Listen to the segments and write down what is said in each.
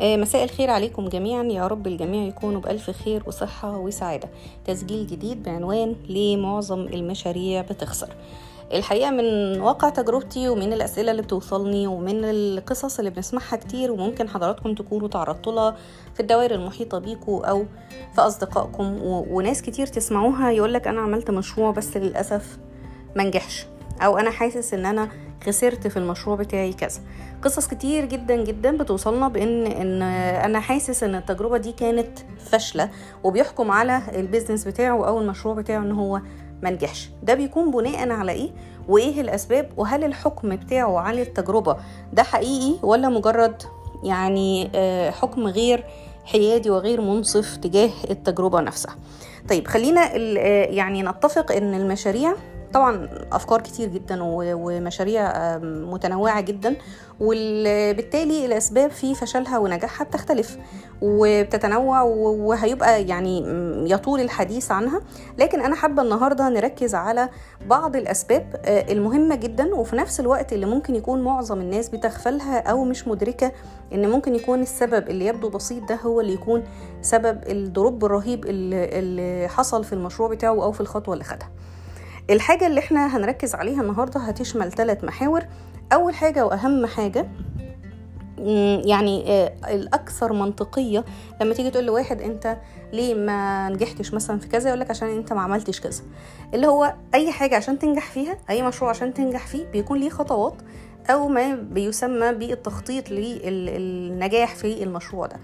آه، مساء الخير عليكم جميعا. يا رب الجميع يكونوا بألف خير وصحة وسعادة. تسجيل جديد بعنوان ليه معظم المشاريع بتخسر. الحقيقة من واقع تجربتي ومن الأسئلة اللي بتوصلني ومن القصص اللي بنسمعها كتير وممكن حضراتكم تكونوا تعرضتوا لها في الدوائر المحيطة بيكوا أو في أصدقائكم. وناس كتير تسمعوها يقولك أنا عملت مشروع بس للأسف منجحش أو أنا حاسس إن أنا خسرت في المشروع بتاعي كذا. قصص كتير جدا جدا بتوصلنا بإن إن أنا حاسس إن التجربة دي كانت فاشلة وبيحكم على البيزنس بتاعه أو المشروع بتاعه إن هو منجحش ده بيكون بناء على إيه؟ وإيه الأسباب؟ وهل الحكم بتاعه على التجربة ده حقيقي ولا مجرد يعني حكم غير حيادي وغير منصف تجاه التجربة نفسها؟ طيب خلينا يعني نتفق إن المشاريع طبعا أفكار كتير جدا ومشاريع متنوعة جدا وبالتالي الأسباب في فشلها ونجاحها بتختلف وبتتنوع وهيبقى يعني يطول الحديث عنها. لكن أنا حابة النهارده نركز على بعض الأسباب المهمة جدا وفي نفس الوقت اللي ممكن يكون معظم الناس بتغفلها أو مش مدركة إن ممكن يكون السبب اللي يبدو بسيط ده هو اللي يكون سبب الدروب الرهيب اللي حصل في المشروع بتاعه أو في الخطوة اللي خدها. الحاجة اللي إحنا هنركز عليها النهاردة هتشمل ثلاث محاور. أول حاجة وأهم حاجة يعني الأكثر منطقية لما تيجي تقول لواحد أنت ليه ما نجحتش مثلا في كذا يقولك عشان أنت ما عملتش كذا. اللي هو أي حاجة عشان تنجح فيها أي مشروع عشان تنجح فيه بيكون ليه خطوات أو ما بيسمى بالتخطيط للنجاح في المشروع ده.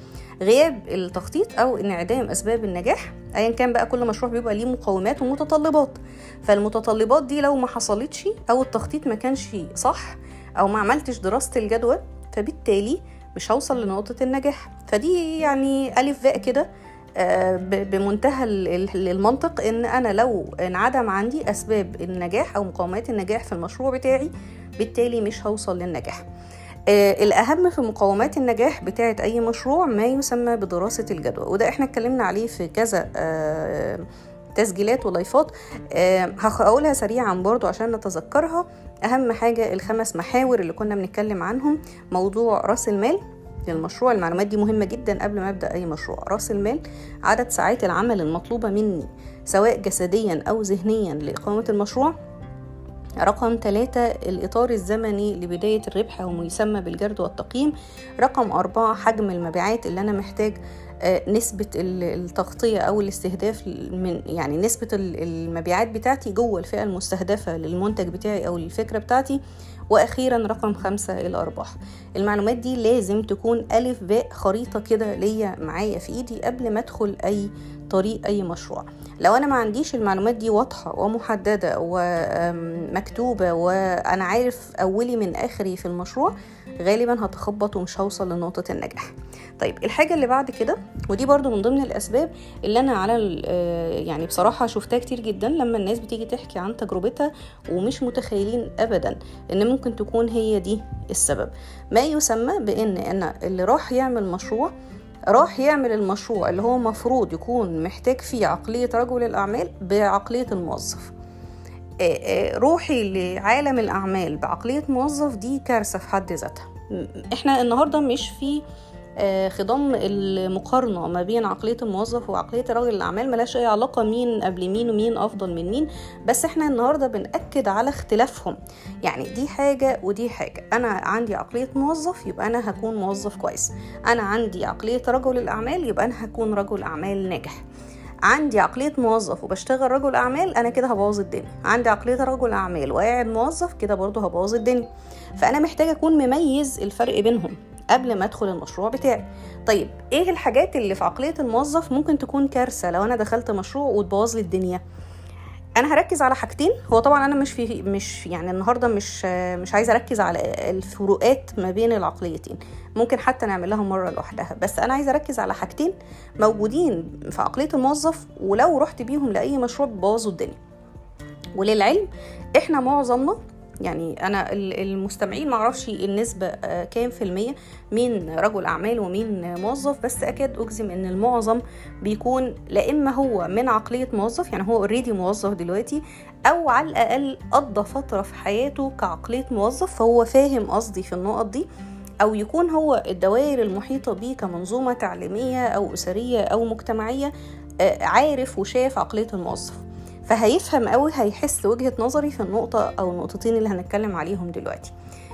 غياب التخطيط أو انعدام أسباب النجاح أيا كان بقى كل مشروع بيبقى ليه مقومات ومتطلبات. فالمتطلبات دي لو ما حصلتش أو التخطيط ما كانش صح أو ما عملتش دراسة الجدوى فبالتالي مش هوصل لنقطة النجاح. فدي يعني ألف باء كده بمنتهى المنطق إن أنا لو انعدم عندي أسباب النجاح أو مقومات النجاح في المشروع بتاعي بالتالي مش هوصل للنجاح. الأهم في مقومات النجاح بتاعة أي مشروع ما يسمى بدراسة الجدوى وده إحنا اتكلمنا عليه في كذا تسجيلات ولايفات. هقولها سريعا برضو عشان نتذكرها. أهم حاجة الخمس محاور اللي كنا بنتكلم عنهم موضوع رأس المال للمشروع. المعلومات دي مهمة جدا قبل ما أبدأ أي مشروع. رأس المال عدد ساعات العمل المطلوبة مني سواء جسديا أو ذهنيا لإقامة المشروع. رقم ثلاثة الإطار الزمني لبداية الربح أو يسمى بالجرد والتقييم. رقم أربعة حجم المبيعات اللي أنا محتاج نسبة التغطية أو الاستهداف من يعني نسبة المبيعات بتاعتي جوه الفئة المستهدفة للمنتج بتاعي أو الفكرة بتاعتي وأخيرا رقم خمسة الأرباح. المعلومات دي لازم تكون ألف باء خريطة كده ليا معايا في إيدي قبل ما أدخل أي طريق أي مشروع. لو أنا ما عنديش المعلومات دي واضحة ومحددة ومكتوبه وأنا عارف أولي من آخري في المشروع غالبا هتخبط ومش هوصل لنقطة النجاح. طيب الحاجة اللي بعد كده ودي برضو من ضمن الأسباب اللي أنا على يعني بصراحة شفتها كتير جدا لما الناس بتيجي تحكي عن تجربتها ومش متخيلين ابدا إن ممكن تكون هي دي السبب. ما يسمى بإن أنا اللي راح يعمل مشروع راح يعمل المشروع اللي هو مفروض يكون محتاج فيه عقلية رجل الأعمال بعقلية الموظف. روحي لعالم الأعمال بعقلية موظف دي كارثة في حد ذاتها. إحنا النهاردة مش في خضم المقارنة ما بين عقلية الموظف وعقلية رجل الأعمال. ملاش أي علاقة مين قبل مين ومين أفضل من مين. بس إحنا النهاردة بنأكد على اختلافهم. يعني دي حاجة ودي حاجة. أنا عندي عقلية موظف يبقى أنا هكون موظف كويس. أنا عندي عقلية رجل الأعمال يبقى أنا هكون رجل أعمال ناجح. عندي عقلية موظف وبشتغل رجل أعمال أنا كده هبوظ الدنيا. عندي عقلية رجل أعمال وقاعد موظف كده برضه هبوظ الدنيا. فأنا محتاجة أكون مميز الفرق بينهم. قبل ما أدخل المشروع بتاعي. طيب إيه الحاجات اللي في عقلية الموظف ممكن تكون كارثة لو أنا دخلت مشروع وتبوظ لي الدنيا؟ أنا هركز على حاجتين. هو طبعا أنا مش في مش يعني النهارده مش مش عايزة أركز على الفروقات ما بين العقليتين. ممكن حتى نعملها مرة لوحدها. بس أنا عايزة أركز على حاجتين موجودين في عقلية الموظف ولو رحت بيهم لأي مشروع بوظوا الدنيا. وللعلم إحنا معظمنا يعني أنا المستمعين معرفش النسبة كام في المية مين رجل أعمال ومين موظف بس أكاد أجزم إن المعظم بيكون لا إما هو من عقلية موظف يعني هو اوريدي موظف دلوقتي أو على الأقل قضى فترة في حياته كعقلية موظف فهو فاهم قصدي في النقط دي أو يكون هو الدوائر المحيطة بيه كمنظومة تعليمية أو أسرية أو مجتمعية آه، عارف وشاف عقلية الموظف. فهيفهم قوي هيحس وجهة نظري في النقطة أو النقطتين اللي هنتكلم عليهم دلوقتي.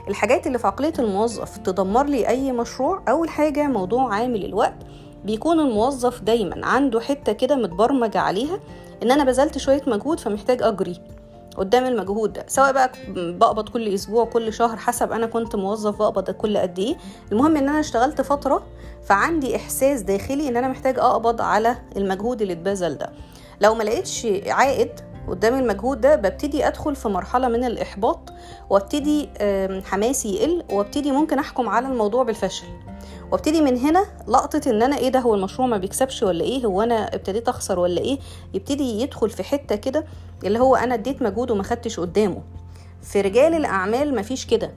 الحاجات اللي في عقلية الموظف تدمر لي أي مشروع أول حاجة موضوع عامل الوقت. بيكون الموظف دايما عنده حتة كده متبرمج عليها إن أنا بذلت شوية مجهود فمحتاج أجري قدام المجهود ده. سواء بقى بقبض كل أسبوع كل شهر حسب أنا كنت موظف بقبض كل قد إيه. المهم إن أنا اشتغلت فترة فعندي إحساس داخلي إن أنا محتاج أقبض على المجهود اللي اتبذل ده. لو ما لقيتش عائد قدام المجهود ده ببتدي أدخل في مرحلة من الإحباط وأبتدي حماسي يقل وأبتدي ممكن أحكم على الموضوع بالفشل. وأبتدي من هنا لقطة إن أنا إيه ده هو المشروع ما بيكسبش ولا إيه؟ هو أنا ابتديت أخسر ولا إيه؟ يبتدي يدخل في حتة كده اللي هو أنا اديت مجهود وما خدتش قدامه. في رجال الأعمال مفيش كده.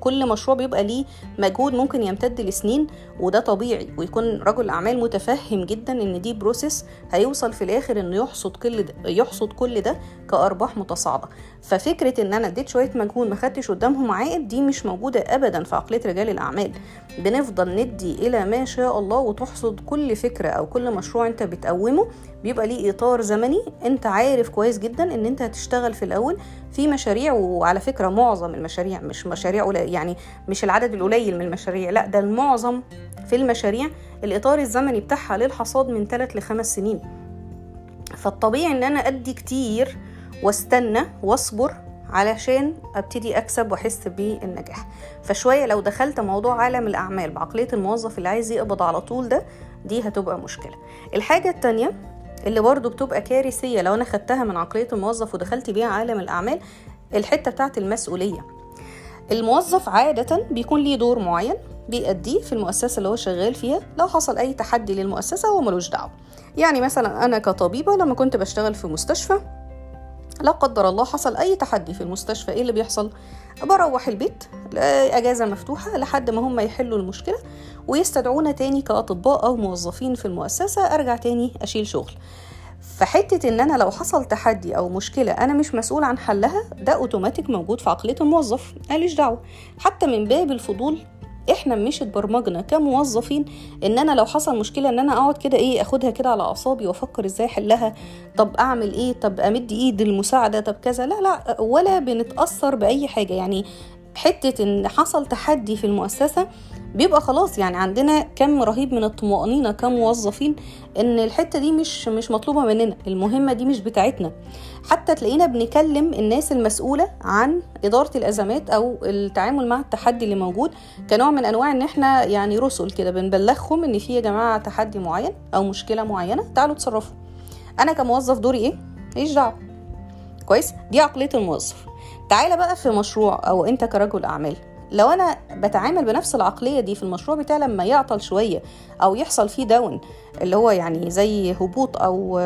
كل مشروع بيبقى ليه مجهود ممكن يمتد لسنين وده طبيعي ويكون رجل أعمال متفهم جدا إن دي process هيوصل في الآخر إنه يحصد كل ده يحصد كل ده كأرباح متصاعدة. ففكرة إن أنا اديت شوية مجهود ما خدتش قدامهم عائد دي مش موجودة ابدا في عقلية رجال الأعمال. بنفضل ندي إلى ما شاء الله وتحصد كل فكرة أو كل مشروع أنت بتقومه بيبقى ليه إطار زمني. أنت عارف كويس جدا إن أنت هتشتغل في الأول في مشاريع وعلى فكرة معظم المشاريع مش مشاريع يعني مش العدد القليل من المشاريع لا ده المعظم في المشاريع الإطار الزمني بتاعها للحصاد من 3 ل 5 سنين. فالطبيعي إن أنا أدي كتير وأستنى وأصبر علشان أبتدي أكسب وأحس بالنجاح. فشوية لو دخلت موضوع عالم الأعمال بعقلية الموظف اللي عايز يقبض على طول ده دي هتبقى مشكلة. الحاجة التانية اللي برضو بتبقى كارثية. لو أنا خدتها من عقلية الموظف ودخلت بيها عالم الأعمال الحتة بتاعت المسؤولية. الموظف عادة بيكون ليه دور معين بيأديه في المؤسسة اللي هو شغال فيها. لو حصل أي تحدي للمؤسسة هو ملوش دعوة. يعني مثلا أنا كطبيبة لما كنت بشتغل في مستشفى لا قدر الله حصل أي تحدي في المستشفى إيه اللي بيحصل؟ بروح البيت أجازة مفتوحة لحد ما هم يحلوا المشكلة ويستدعونا تاني كأطباء أو موظفين في المؤسسة أرجع تاني أشيل شغل. فحتة إن أنا لو حصل تحدي أو مشكلة أنا مش مسؤول عن حلها ده أوتوماتيك موجود في عقلية الموظف ماليش دعوة. حتى من باب الفضول إحنا مش اتبرمجنا كموظفين ان أنا لو حصل مشكلة ان أنا اقعد كده إيه اخدها كده على اعصابي وافكر إزاي احلها. طب اعمل إيه؟ طب امد ايد المساعدة؟ طب كذا؟ لا لا ولا بنتأثر بأي حاجة. يعني حتة إن حصل تحدي في المؤسسة بيبقى خلاص يعني عندنا كم رهيب من الطمأنينة كموظفين إن الحتة دي مش مش مطلوبة مننا المهمة دي مش بتاعتنا. حتى تلاقينا بنكلم الناس المسؤولة عن إدارة الأزمات أو التعامل مع التحدي اللي موجود كنوع من أنواع إن إحنا يعني رسل كده بنبلغهم إن في يا جماعة تحدي معين أو مشكلة معينة تعالوا اتصرفوا. أنا كموظف دوري إيه؟ ماليش دعوة. كويس؟ دي عقلية الموظف. تعالى بقى في مشروع أو أنت كرجل أعمال. لو أنا بتعامل بنفس العقلية دي في المشروع بتاعي لما يعطل شوية أو يحصل فيه داون اللي هو يعني زي هبوط أو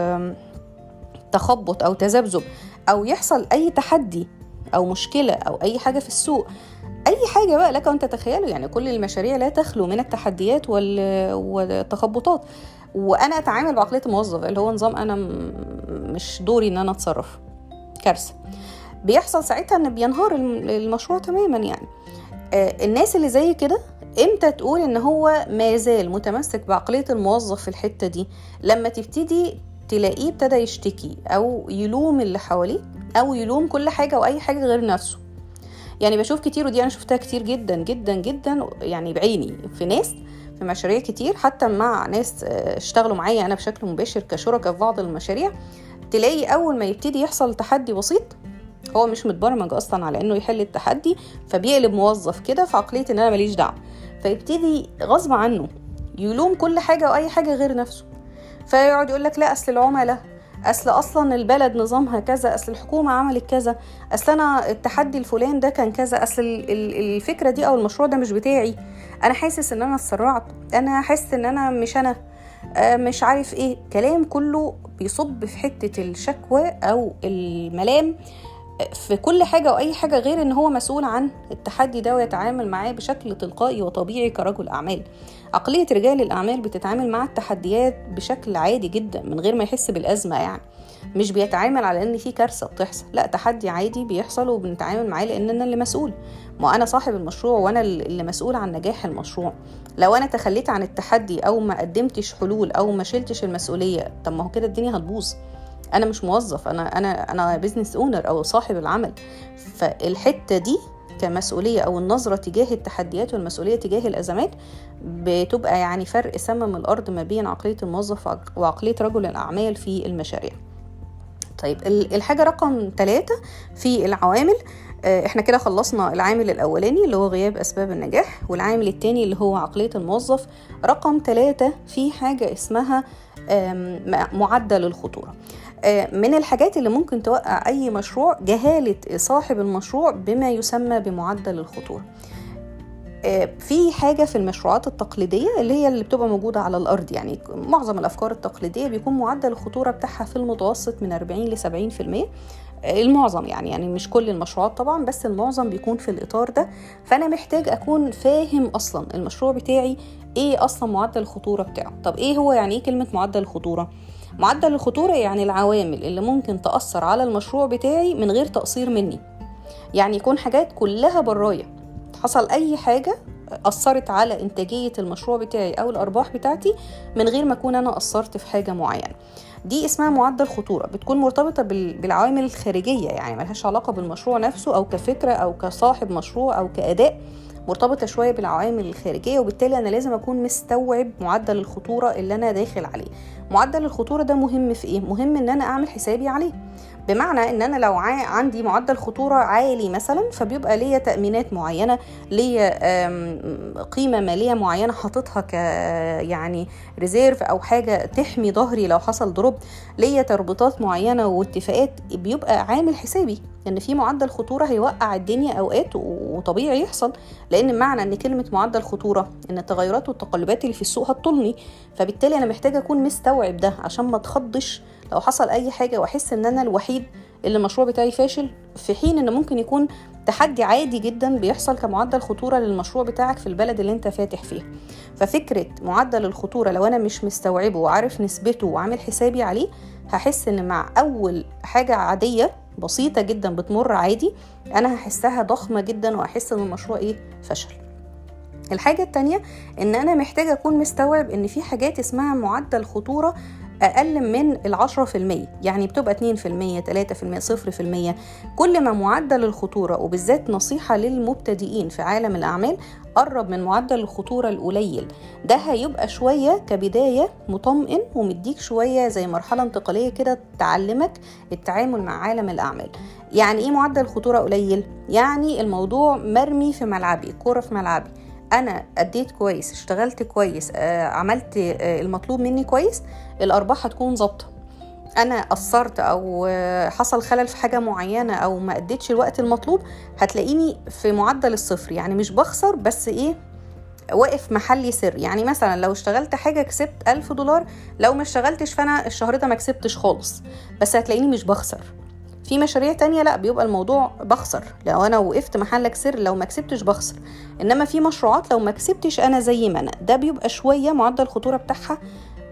تخبط أو تذبذب أو يحصل أي تحدي أو مشكلة أو أي حاجة في السوق أي حاجة بقى لك أن تتخيلوا يعني كل المشاريع لا تخلو من التحديات والتخبطات. وأنا أتعامل بعقلية الموظف اللي هو نظام أنا مش دوري إن أنا أتصرف. كارثة. بيحصل ساعتها إن بينهار المشروع تماما يعني. الناس اللي زي كده إمتى تقول إن هو ما زال متمسك بعقلية الموظف في الحتة دي؟ لما تبتدي تلاقيه ابتدى يشتكي أو يلوم اللي حواليه أو يلوم كل حاجة وأي حاجة غير نفسه. يعني بشوف كتير ودي أنا شفتها كتير جدا جدا جدا يعني بعيني في ناس في مشاريع كتير حتى مع ناس آه، اشتغلوا معايا أنا بشكل مباشر كشركاء في بعض المشاريع تلاقي أول ما يبتدي يحصل تحدي بسيط هو مش متبرمج أصلا على إنه يحل التحدي فبيقلب موظف كده في عقلية إن أنا ماليش دعوة. فيبتدي غصب عنه يلوم كل حاجة واي حاجة غير نفسه. فيقعد يقول لك لا أصل العملاء أصل أصلا البلد نظامها كذا أصل الحكومة عملت كذا أصل أنا التحدي الفلان ده كان كذا أصل الفكرة دي أو المشروع ده مش بتاعي. أنا حاسس إن أنا اتسرعت أنا حاسس إن أنا مش أنا آه، مش عارف إيه. كلام كله بيصب في حتة الشكوى أو الملام في كل حاجة وأي حاجة غير إن هو مسؤول عن التحدي ده ويتعامل معاه بشكل تلقائي وطبيعي كرجل أعمال. عقلية رجال الأعمال بتتعامل مع التحديات بشكل عادي جدا من غير ما يحس بالأزمة يعني. مش بيتعامل على إن في كارثة بتحصل. لا تحدي عادي بيحصل وبنتعامل معاه لأن أنا اللي مسؤول. ما أنا صاحب المشروع وأنا اللي مسؤول عن نجاح المشروع. لو أنا تخليت عن التحدي أو ما قدمتش حلول أو ما شلتش المسؤولية طب ما هو كده الدنيا هتبوظ. أنا مش موظف أنا أنا أنا business owner أو صاحب العمل. فالحتة دي كمسؤولية أو النظرة تجاه التحديات والمسؤولية تجاه الأزمات بتبقى يعني فرق سما من الأرض ما بين عقلية الموظف وعقلية رجل الأعمال في المشاريع. طيب الحاجة رقم ثلاثة في العوامل إحنا كده خلصنا العامل الأولاني اللي هو غياب أسباب النجاح والعامل الثاني اللي هو عقلية الموظف. رقم ثلاثة في حاجة اسمها معدل الخطورة. من الحاجات اللي ممكن توقع أي مشروع جهالة صاحب المشروع بما يسمى بمعدل الخطورة. في حاجة في المشروعات التقليدية اللي هي اللي بتبقى موجودة على الأرض يعني معظم الأفكار التقليدية بيكون معدل الخطورة بتاعها في المتوسط من 40 ل 70% المعظم يعني يعني مش كل المشروعات طبعا بس المعظم بيكون في الإطار ده. فأنا محتاج أكون فاهم أصلا المشروع بتاعي إيه أصلا معدل الخطورة بتاعه. طب إيه هو يعني إيه كلمة معدل الخطورة؟ معدل الخطورة يعني العوامل اللي ممكن تأثر على المشروع بتاعي من غير تقصير مني. يعني يكون حاجات كلها برايا حصل أي حاجة أثرت على إنتاجية المشروع بتاعي أو الأرباح بتاعتي من غير ما أكون أنا قصرت في حاجة معينة. دي اسمها معدل خطورة بتكون مرتبطة بالعوامل الخارجية يعني ملهاش علاقة بالمشروع نفسه أو كفكرة أو كصاحب مشروع أو كأداء. مرتبطة شوية بالعوامل الخارجية وبالتالي أنا لازم أكون مستوعب معدل الخطورة اللي أنا داخل عليه معدل الخطورة ده مهم في إيه؟ مهم إن أنا أعمل حسابي عليه بمعنى إن أنا لو عندي معدل خطورة عالي مثلا فبيبقى ليا تأمينات معينة ليا قيمة مالية معينة حاططها ك يعني reserve أو حاجة تحمي ظهري لو حصل drop ليا تربطات معينة واتفاقات بيبقى عامل حسابي إن في معدل خطورة هيوقع الدنيا أوقات وطبيعي يحصل لأن معنى إن كلمة معدل خطورة إن التغيرات والتقلبات اللي في السوق هتطولني فبالتالي أنا محتاجة أكون مستوعب ده عشان ما اتخضش لو حصل أي حاجة وأحس إن أنا الوحيد اللي المشروع بتاعي فاشل في حين إن ممكن يكون تحدي عادي جدا بيحصل كمعدل خطورة للمشروع بتاعك في البلد اللي أنت فاتح فيها ففكرة معدل الخطورة لو أنا مش مستوعبه وعارف نسبته وعامل حسابي عليه هحس إن مع أول حاجة عادية بسيطة جدا بتمر عادي أنا هحسها ضخمة جدا واحس إن المشروع إيه؟ فشل. الحاجة التانية إن أنا محتاجة أكون مستوعب إن في حاجات اسمها معدل خطورة أقل من العشرة في المية يعني بتبقى اتنين في المية تلاتة في المية صفر في المية. كل ما معدل الخطورة وبالذات نصيحة للمبتدئين في عالم الأعمال قرب من معدل الخطورة القليل. ده هيبقى شوية كبداية مطمئن ومديك شوية زي مرحلة انتقالية كده تعلمك التعامل مع عالم الأعمال. يعني إيه معدل خطورة قليل؟ يعني الموضوع مرمي في ملعبي كورة في ملعبي. أنا أديت كويس اشتغلت كويس آه عملت آه المطلوب مني كويس الأرباح هتكون ظابطة. أنا قصرت أو حصل خلل في حاجة معينة أو ما أديتش الوقت المطلوب هتلاقيني في معدل الصفر. يعني مش بخسر بس إيه واقف محلي سر. يعني مثلا لو اشتغلت حاجة كسبت ألف دولار لو ما اشتغلتش فأنا الشهر ده ما كسبتش خالص بس هتلاقيني مش بخسر. في مشاريع تانية لا بيبقى الموضوع بخسر. لو أنا وقفت محلك سر لو ما كسبتش بخسر. إنما في مشروعات لو ما كسبتش أنا زي ما أنا. ده بيبقى شوية معدل الخطورة بتاعها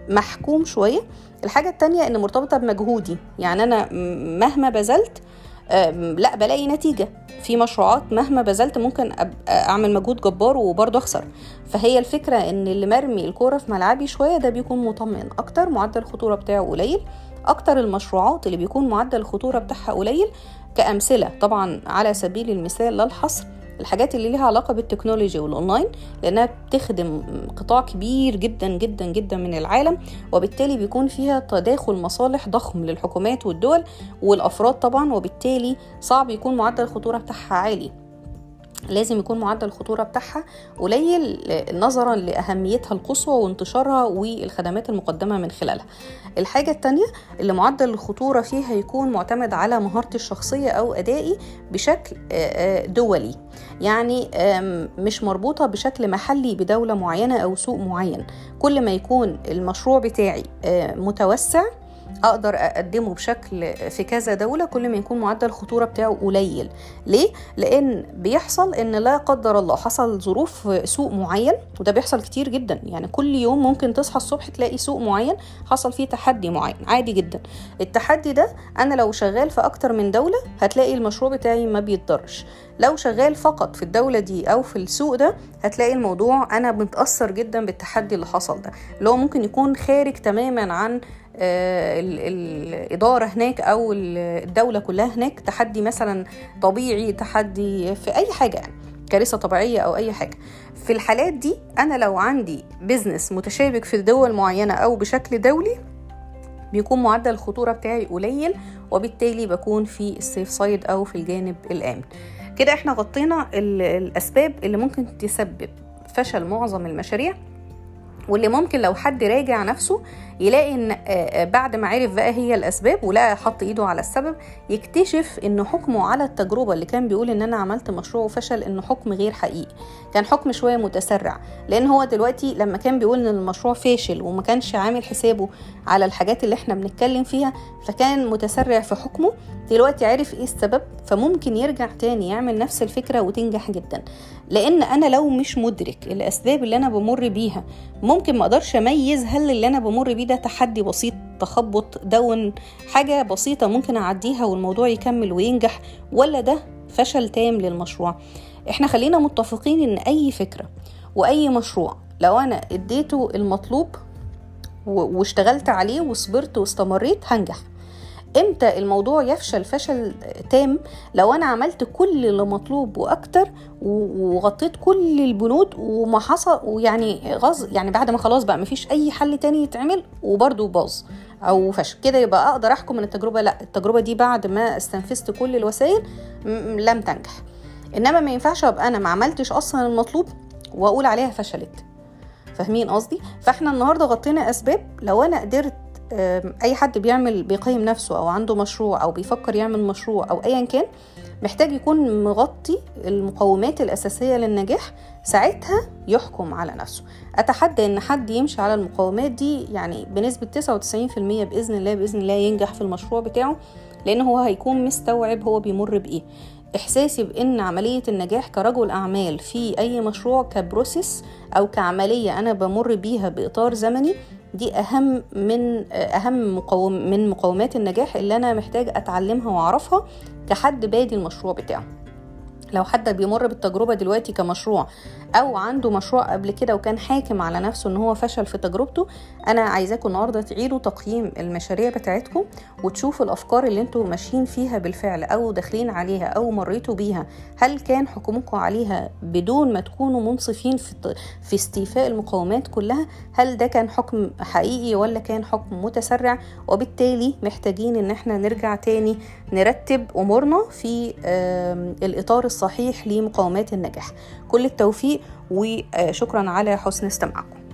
محكوم شوية. الحاجة التانية إن مرتبطة بمجهودي. يعني أنا مهما بذلت لا بلاقي نتيجة. في مشروعات مهما بذلت ممكن أعمل مجهود جبار وبرضه أخسر. فهي الفكرة إن اللي مرمي الكورة في ملعبي شوية ده بيكون مطمئن أكتر معدل الخطورة بتاعه قليل. أكتر المشروعات اللي بيكون معدل الخطورة بتاعها قليل كأمثلة. طبعا على سبيل المثال لا الحصر الحاجات اللي ليها علاقة بال technology وال online لأنها بتخدم قطاع كبير جدا جدا جدا من العالم وبالتالي بيكون فيها تداخل مصالح ضخم للحكومات والدول والأفراد طبعا وبالتالي صعب يكون معدل الخطورة بتاعها عالي. لازم يكون معدل الخطورة بتاعها قليل نظرا لأهميتها القصوى وانتشارها والخدمات المقدمة من خلالها. الحاجة التانية اللي معدل الخطورة فيها يكون معتمد على مهارتي الشخصية أو أدائي بشكل دولي. يعني مش مربوطة بشكل محلي بدولة معينة أو سوق معين. كل ما يكون المشروع بتاعي متوسع أقدر أقدمه بشكل في كذا دولة كل ما يكون معدل الخطوره بتاعه قليل. ليه؟ لأن بيحصل إن لا قدر الله حصل ظروف سوق معين وده بيحصل كتير جدا. يعني كل يوم ممكن تصحى الصبح تلاقي سوق معين حصل فيه تحدي معين عادي جدا. التحدي ده أنا لو شغال في أكتر من دولة هتلاقي المشروع بتاعي ما بيتضرش. لو شغال فقط في الدولة دي أو في السوق ده هتلاقي الموضوع أنا متأثر جدا بالتحدي اللي حصل ده اللي هو ممكن يكون خارج تماما عن الإدارة هناك أو ال- الدولة كلها هناك تحدي مثلا طبيعي تحدي في أي حاجة يعني كارثة طبيعية أو أي حاجة. في الحالات دي أنا لو عندي business متشابك في دول معينة أو بشكل دولي بيكون معدل الخطورة بتاعي قليل وبالتالي بكون في ال safe side أو في الجانب الآمن. كده إحنا غطينا ال- الأسباب اللي ممكن تسبب فشل معظم المشاريع واللي ممكن لو حد راجع نفسه يلاقي إن آه، آه، بعد ما عرف بقى هي الأسباب ولقى حط إيده على السبب يكتشف إن حكمه على التجربة اللي كان بيقول إن أنا عملت مشروع وفشل انه حكم غير حقيقي. كان حكم شوية متسرع لأن هو دلوقتي لما كان بيقول إن المشروع فاشل وما كانش عامل حسابه على الحاجات اللي إحنا بنتكلم فيها فكان متسرع في حكمه دلوقتي عرف إيه السبب فممكن يرجع تاني يعمل نفس الفكرة وتنجح جدا. لأن أنا لو مش مدرك الأسباب اللي أنا بمر بيها ممكن ما أقدرش أميز هل اللي أنا بمر بيه ده تحدي بسيط تخبط دون حاجة بسيطة ممكن أعديها والموضوع يكمل وينجح ولا ده فشل تام للمشروع؟ إحنا خلينا متفقين إن أي فكرة وأي مشروع لو أنا اديته المطلوب واشتغلت عليه وصبرت واستمريت هنجح. إمتى الموضوع يفشل فشل تام؟ لو أنا عملت كل اللي مطلوب وأكتر وغطيت كل البنود وما حصل ويعني غص يعني بعد ما خلاص بقى مفيش أي حل تاني يتعمل وبرده باظ أو فشل. كده يبقى أقدر أحكم إن التجربة لأ التجربة دي بعد ما استنفذت كل الوسائل لم تنجح. إنما ما ينفعش أبقى أنا ما عملتش أصلا المطلوب وأقول عليها فشلت. فاهمين قصدي؟ فإحنا النهارده غطينا أسباب لو أنا قدرت أي حد بيعمل بيقيم نفسه أو عنده مشروع أو بيفكر يعمل مشروع أو ايا كان محتاج يكون مغطي المقومات الأساسية للنجاح ساعتها يحكم على نفسه. أتحدى إن حد يمشي على المقومات دي يعني بنسبة 99% بإذن الله بإذن الله ينجح في المشروع بتاعه لأن هو هيكون مستوعب هو بيمر بإيه. إحساسي بإن عملية النجاح كرجل أعمال في أي مشروع كبروسيس أو كعملية أنا بمر بيها بإطار زمني دي أهم من أهم مقوم من مقومات النجاح اللي أنا محتاج أتعلمها وأعرفها كحد بادي المشروع بتاعه. لو حد بيمر بالتجربة دلوقتي كمشروع أو عنده مشروع قبل كده وكان حاكم على نفسه إن هو فشل في تجربته أنا عايزاكم النهاردة تعيدوا تقييم المشاريع بتاعتكم وتشوفوا الأفكار اللي أنتوا ماشيين فيها بالفعل أو داخلين عليها أو مريتوا بيها. هل كان حكمكم عليها بدون ما تكونوا منصفين في, في استيفاء المقومات كلها؟ هل ده كان حكم حقيقي ولا كان حكم متسرع؟ وبالتالي محتاجين إن إحنا نرجع تاني نرتب أمورنا في الإطار الصحيح لمقومات النجاح. كل التوفيق وشكرا على حسن استماعكم.